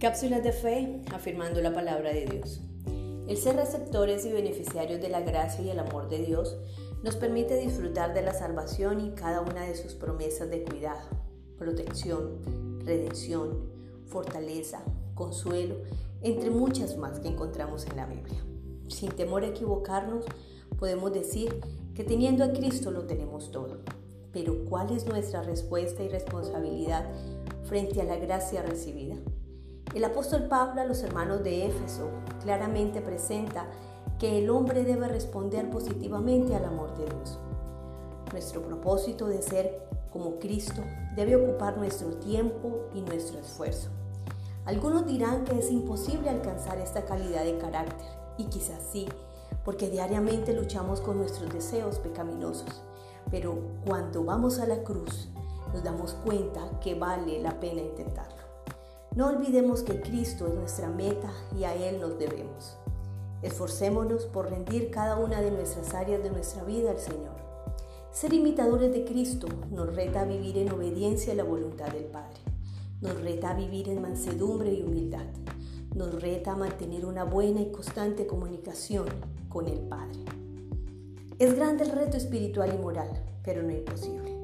Cápsulas de fe afirmando la palabra de Dios. El ser receptores y beneficiarios de la gracia y el amor de Dios nos permite disfrutar de la salvación y cada una de sus promesas de cuidado, protección, redención, fortaleza, consuelo, entre muchas más que encontramos en la Biblia. Sin temor a equivocarnos, podemos decir que teniendo a Cristo lo tenemos todo. Pero ¿cuál es nuestra respuesta y responsabilidad frente a la gracia recibida? El apóstol Pablo a los hermanos de Éfeso claramente presenta que el hombre debe responder positivamente al amor de Dios. Nuestro propósito de ser como Cristo debe ocupar nuestro tiempo y nuestro esfuerzo. Algunos dirán que es imposible alcanzar esta calidad de carácter, y quizás sí, porque diariamente luchamos con nuestros deseos pecaminosos. Pero cuando vamos a la cruz, nos damos cuenta que vale la pena intentarlo. No olvidemos que Cristo es nuestra meta y a Él nos debemos. Esforcémonos por rendir cada una de nuestras áreas de nuestra vida al Señor. Ser imitadores de Cristo nos reta a vivir en obediencia a la voluntad del Padre. Nos reta a vivir en mansedumbre y humildad. Nos reta a mantener una buena y constante comunicación con el Padre. Es grande el reto espiritual y moral, pero no imposible.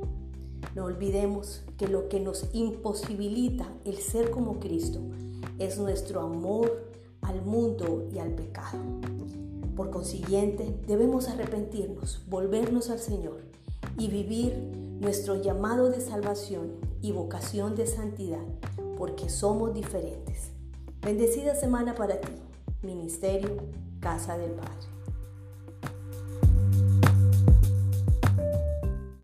No olvidemos que lo que nos imposibilita el ser como Cristo es nuestro amor al mundo y al pecado. Por consiguiente, debemos arrepentirnos, volvernos al Señor y vivir nuestro llamado de salvación y vocación de santidad, porque somos diferentes. Bendecida semana para ti, Ministerio Casa del Padre.